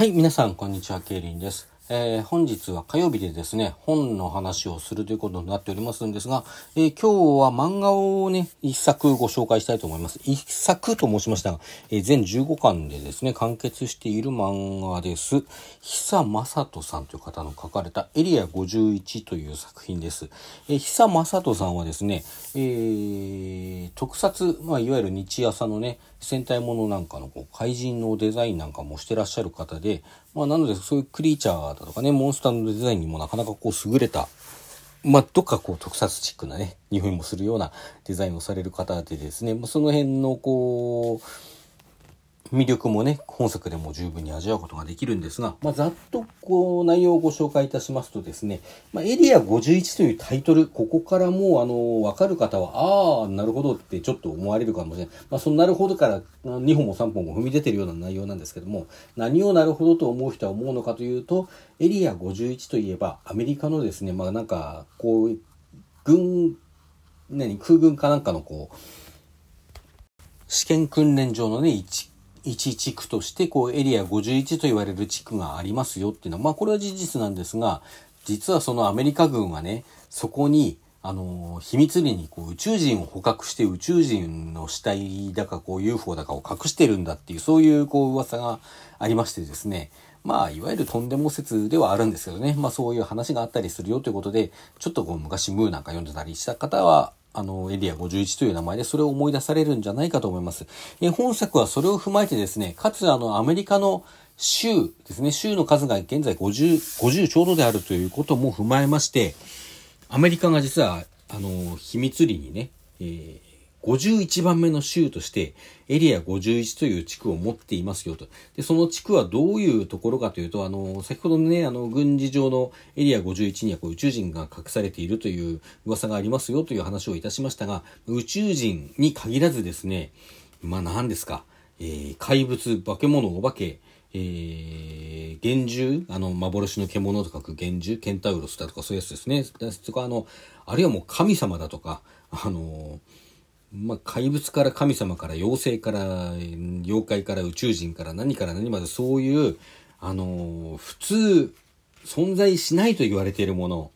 はい、皆さん、こんにちは、ケイリンです。えー、本日は火曜日でですね、本の話をするということになっておりますんですが、えー、今日は漫画をね、一作ご紹介したいと思います。一作と申しましたが、えー、全15巻でですね、完結している漫画です。久正人さんという方の書かれたエリア51という作品です。え、久正人さんはですね、え、特撮、まあ、いわゆる日朝のね、戦隊ものなんかのこう怪人のデザインなんかもしてらっしゃる方で、まあ、なのでそういうクリーチャーだとかね、モンスターのデザインにもなかなかこう優れた、まあ、どっかこう特撮チックなね、匂いもするようなデザインをされる方でですね、まその辺のこう、魅力もね、本作でも十分に味わうことができるんですが、まあ、ざっとこう内容をご紹介いたしますとですね、まあ、エリア51というタイトル、ここからもうあの、わかる方は、ああ、なるほどってちょっと思われるかもしれない。まあ、そのなるほどから2本も3本も踏み出てるような内容なんですけども、何をなるほどと思う人は思うのかというと、エリア51といえば、アメリカのですね、まあなんか、こう、軍、何、空軍かなんかのこう、試験訓練場のね、一1地区としてこうエリア51と言われる地区がありますよっていうのは、まあこれは事実なんですが、実はそのアメリカ軍はね、そこにあの、秘密裏にこう宇宙人を捕獲して宇宙人の死体だかこう UFO だかを隠してるんだっていう、そういうこう噂がありましてですね。まあ、いわゆるとんでも説ではあるんですけどね。まあそういう話があったりするよということで、ちょっとこう昔ムーなんか読んでたりした方は、あの、エリア51という名前でそれを思い出されるんじゃないかと思います。え本作はそれを踏まえてですね、かつあの、アメリカの州ですね、州の数が現在50、50ちょうどであるということも踏まえまして、アメリカが実は、あの、秘密裏にね、えー51番目の州としてエリア51という地区を持っていますよと。で、その地区はどういうところかというと、あの、先ほどね、あの、軍事上のエリア51にはこう宇宙人が隠されているという噂がありますよという話をいたしましたが、宇宙人に限らずですね、まあ何ですか、えー、怪物、化け物、お化け、えー、幻獣あの、幻の獣と書く幻獣ケンタウロスだとかそういうやつですね。とか、あの、あるいはもう神様だとか、あのまあ、怪物から神様から妖精から妖怪から宇宙人から何から何までそういう、あのー、普通存在しないと言われているもの、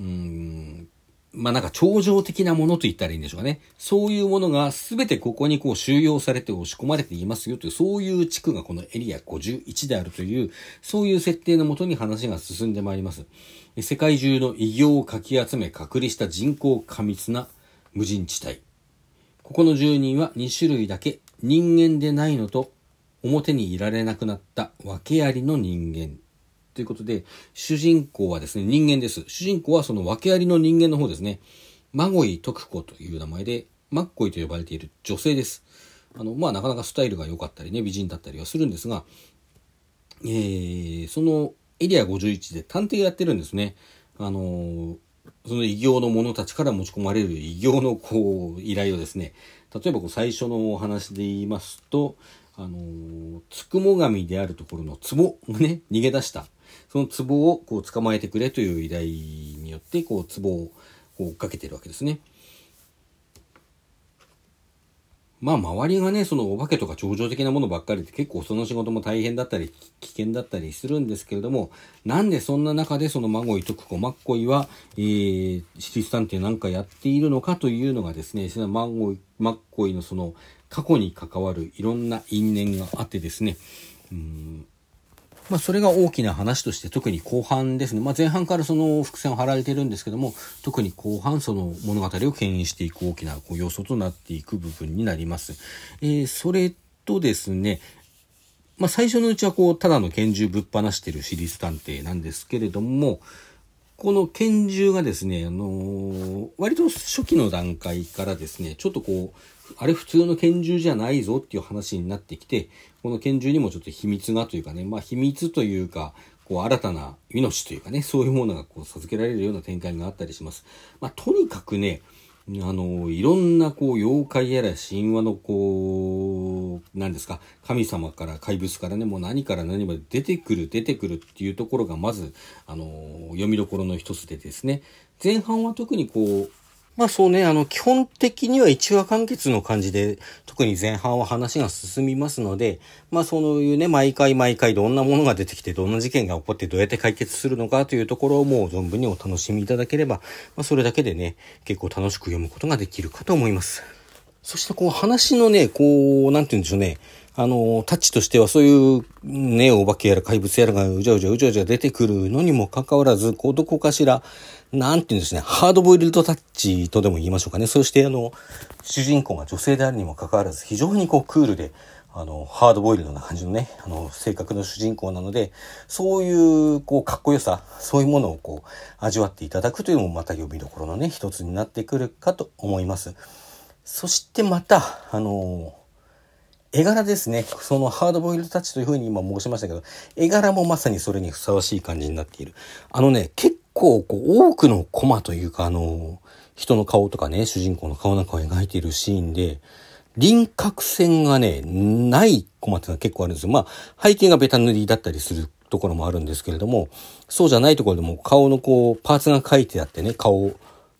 うん、まあなんか超常的なものと言ったらいいんでしょうかね。そういうものが全てここにこう収容されて押し込まれていますよという、そういう地区がこのエリア51であるという、そういう設定のもとに話が進んでまいります。世界中の異形をかき集め隔離した人口過密な無人地帯。ここの住人は2種類だけ人間でないのと表にいられなくなった訳ありの人間。ということで、主人公はですね、人間です。主人公はその訳ありの人間の方ですね。マゴイ徳子という名前で、マッコイと呼ばれている女性です。あの、まあ、なかなかスタイルが良かったりね、美人だったりはするんですが、えー、そのエリア51で探偵やってるんですね。あのー、その異形の者たちから持ち込まれる異形のこう依頼をですね、例えばこう最初のお話で言いますと、あのつくも神であるところの壺がね、逃げ出した。その壺をこう捕まえてくれという依頼によって、こう壺をこう追っかけてるわけですね。まあ周りがね、そのお化けとか超常的なものばっかりで結構その仕事も大変だったり危険だったりするんですけれども、なんでそんな中でその孫井徳子、マッコイは、えー、私立探偵なんかやっているのかというのがですね、そのマゴイ、マッコイのその過去に関わるいろんな因縁があってですね、うん。まあ、それが大きな話として特に後半ですね。まあ、前半からその伏線を張られてるんですけども、特に後半その物語を牽引していく大きなこう要素となっていく部分になります。えー、それとですね、まあ、最初のうちはこう、ただの拳銃ぶっ放してる私立探偵なんですけれども、この拳銃がですね、あのー、割と初期の段階からですね、ちょっとこう、あれ普通の拳銃じゃないぞっていう話になってきて、この拳銃にもちょっと秘密がというかね、まあ秘密というか、こう新たな命というかね、そういうものがこう授けられるような展開があったりします。まあとにかくね、あの、いろんなこう妖怪やら神話のこう、何ですか、神様から怪物からね、もう何から何まで出てくる出てくるっていうところがまず、あの、読みどころの一つでですね、前半は特にこう、まあそうね、あの、基本的には一話完結の感じで、特に前半は話が進みますので、まあそういうね、毎回毎回どんなものが出てきて、どんな事件が起こってどうやって解決するのかというところをもう存分にお楽しみいただければ、まあそれだけでね、結構楽しく読むことができるかと思います。そしてこう話のね、こう、なんて言うんでしょうね、あの、タッチとしてはそういうね、お化けやら怪物やらがうじゃうじゃうじゃうじゃ出てくるのにもかかわらず、こう、どこかしら、なんて言うんですね、ハードボイルドタッチとでも言いましょうかね。そしてあの、主人公が女性であるにもかかわらず、非常にこうクールで、あの、ハードボイルドな感じのね、あの、性格の主人公なので、そういう、こう、かっこよさ、そういうものをこう、味わっていただくというのもまた読みどころのね、一つになってくるかと思います。そしてまた、あの絵柄ですね。そのハードボイルタッチというふうに今申しましたけど、絵柄もまさにそれにふさわしい感じになっている。あのね、結構こう多くのコマというか、あの、人の顔とかね、主人公の顔なんかを描いているシーンで、輪郭線がね、ないコマってのは結構あるんですよ。まあ、背景がベタ塗りだったりするところもあるんですけれども、そうじゃないところでも顔のこう、パーツが書いてあってね、顔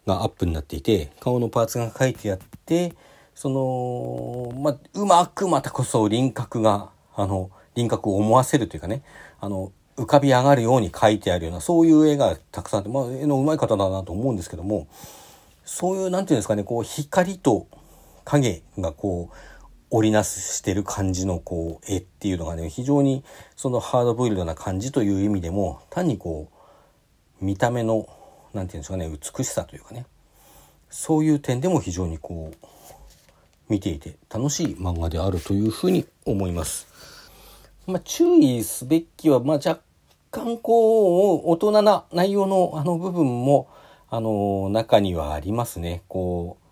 がアップになっていて、顔のパーツが書いてあって、その、まあ、うまくまたこそ輪郭が、あの、輪郭を思わせるというかね、あの、浮かび上がるように描いてあるような、そういう絵がたくさんあって、まあ、絵の上手い方だなと思うんですけども、そういう、なんていうんですかね、こう、光と影がこう、織りなすしてる感じのこう、絵っていうのがね、非常にそのハードボイルドな感じという意味でも、単にこう、見た目の、なんていうんですかね、美しさというかね、そういう点でも非常にこう、見ていて楽しい漫画であるというふうに思います。まあ、注意すべきは、まあ、若干こう、大人な内容のあの部分も、あの、中にはありますね。こう、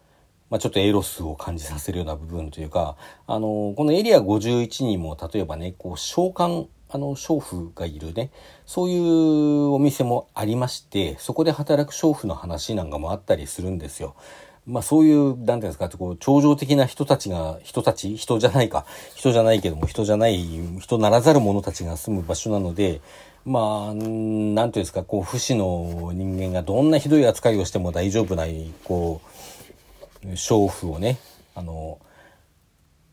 まあ、ちょっとエロスを感じさせるような部分というか、あの、このエリア51にも、例えばね、こう、召喚、あの、娼婦がいるね、そういうお店もありまして、そこで働く娼婦の話なんかもあったりするんですよ。まあそういう、なんていうんですか、こう、超常的な人たちが、人たち人じゃないか。人じゃないけども、人じゃない、人ならざる者たちが住む場所なので、まあ、なんていうんですか、こう、不死の人間がどんなひどい扱いをしても大丈夫ない、こう、娼婦をね、あの、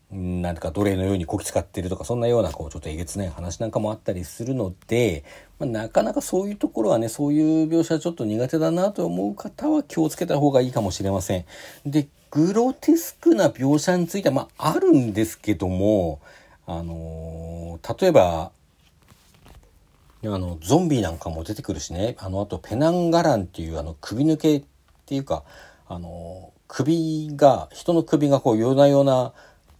なんか奴隷のようにこき使ってるとか、そんなような、こう、ちょっとえげつない話なんかもあったりするので、まあ、なかなかそういうところはね、そういう描写ちょっと苦手だなと思う方は気をつけた方がいいかもしれません。で、グロテスクな描写については、まあ、あるんですけども、あのー、例えば、あの、ゾンビなんかも出てくるしね、あの、あと、ペナンガランっていう、あの、首抜けっていうか、あの、首が、人の首がこう、ようなような、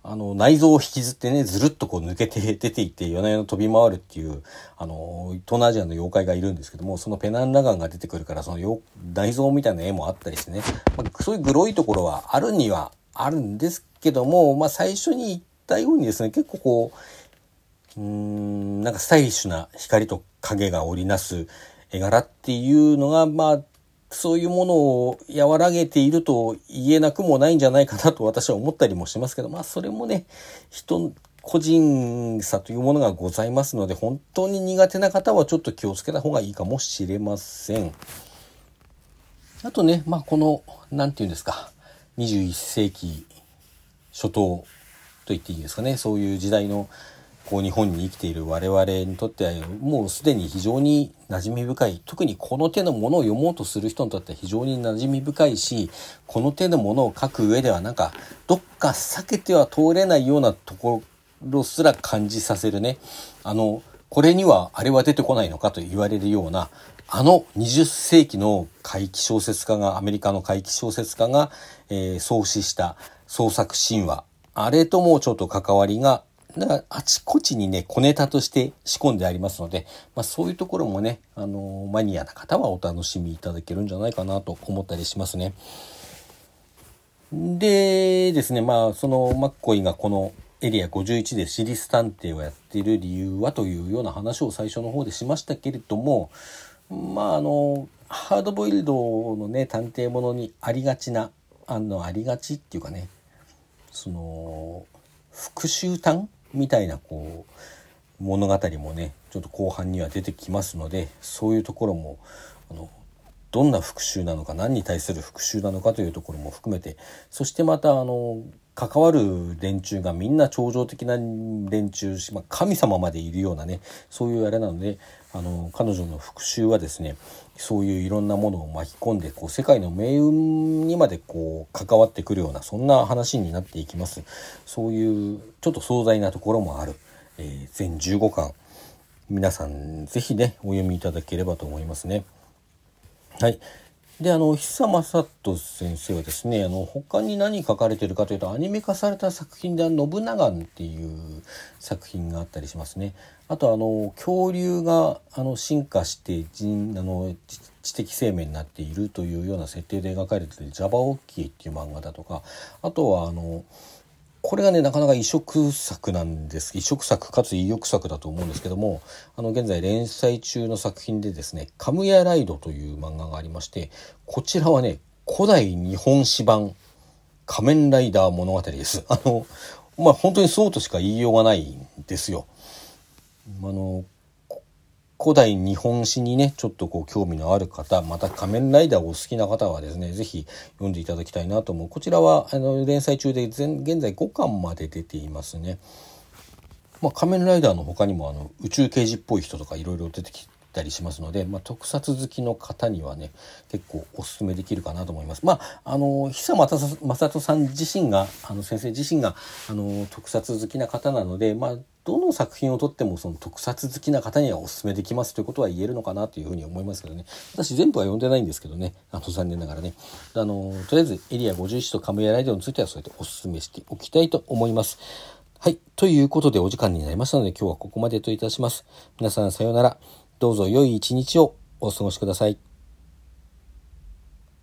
あの、内臓を引きずってね、ずるっとこう抜けて 出ていって、夜な夜な飛び回るっていう、あの、東南アジアの妖怪がいるんですけども、そのペナンラガンが出てくるから、その内臓みたいな絵もあったりしてね、まあ、そういうグロいところはあるにはあるんですけども、まあ最初に言ったようにですね、結構こう、うーん、なんかスタイリッシュな光と影が織りなす絵柄っていうのが、まあ、そういうものを和らげていると言えなくもないんじゃないかなと私は思ったりもしますけど、まあそれもね、人、個人差というものがございますので、本当に苦手な方はちょっと気をつけた方がいいかもしれません。あとね、まあこの、なんていうんですか、21世紀初頭と言っていいですかね、そういう時代のこう日本に生きている我々にとってはもうすでに非常に馴染み深い。特にこの手のものを読もうとする人にとっては非常に馴染み深いしこの手のものを書く上ではなんかどっか避けては通れないようなところすら感じさせるね。あのこれにはあれは出てこないのかと言われるようなあの20世紀の怪奇小説家がアメリカの怪奇小説家が、えー、創始した創作神話。あれともちょっと関わりがだからあちこちにね、小ネタとして仕込んでありますので、まあそういうところもね、あのマニアな方はお楽しみいただけるんじゃないかなと思ったりしますね。でですね、まあそのマッコイがこのエリア51で私立探偵をやっている理由はというような話を最初の方でしましたけれども、まああの、ハードボイルドのね、探偵ものにありがちな、あの、ありがちっていうかね、その、復讐探みたいなこう物語もねちょっと後半には出てきますのでそういうところもあのどんな復讐なのか何に対する復讐なのかというところも含めてそしてまたあの関わる連中がみんな超常的な連中し、まあ、神様までいるようなねそういうあれなのであの彼女の復讐はですねそういういろんなものを巻き込んでこう世界の命運にまでこう関わってくるようなそんな話になっていきます。そういうちょっと壮大なところもある、えー、全15巻。皆さん是非ねお読みいただければと思いますね。はい。であの久正人先生はですねあの他に何書かれてるかというとアニメ化された作品で「信長」っていう作品があったりしますね。あとあの恐竜があの進化して人あの知的生命になっているというような設定で描かれている「ジャバオッキー」っていう漫画だとかあとはあのこれがねなかなか移植作なんです移植作かつ意欲作だと思うんですけどもあの現在連載中の作品でですね「カムヤライド」という漫画がありましてこちらはね古代日本史版仮面ライダー物語です。あのまあ本当にそうとしか言いようがないんですよ。あの古代日本史にねちょっとこう興味のある方また仮面ライダーをお好きな方はですね是非読んでいただきたいなと思うこちらはあの連載中で現在5巻まで出ていますね。まあ、仮面ライダーの他にもあの宇宙刑事っぽい人とかいろいろ出てきたりしますので、まあ、特撮好きの方にはね結構おすすめできるかなと思います。まああの久正人さん自身があの先生自身があの特撮好きな方なので、まあ、どの作品をとってもその特撮好きな方にはおすすめできますということは言えるのかなというふうに思いますけどね私全部は読んでないんですけどねあの残念ながらねあのとりあえずエリア51とカムヤライドについてはそうやっておすすめしておきたいと思います。はい。ということでお時間になりましたので今日はここまでといたします。皆さんさようなら。どうぞ良い一日をお過ごしください。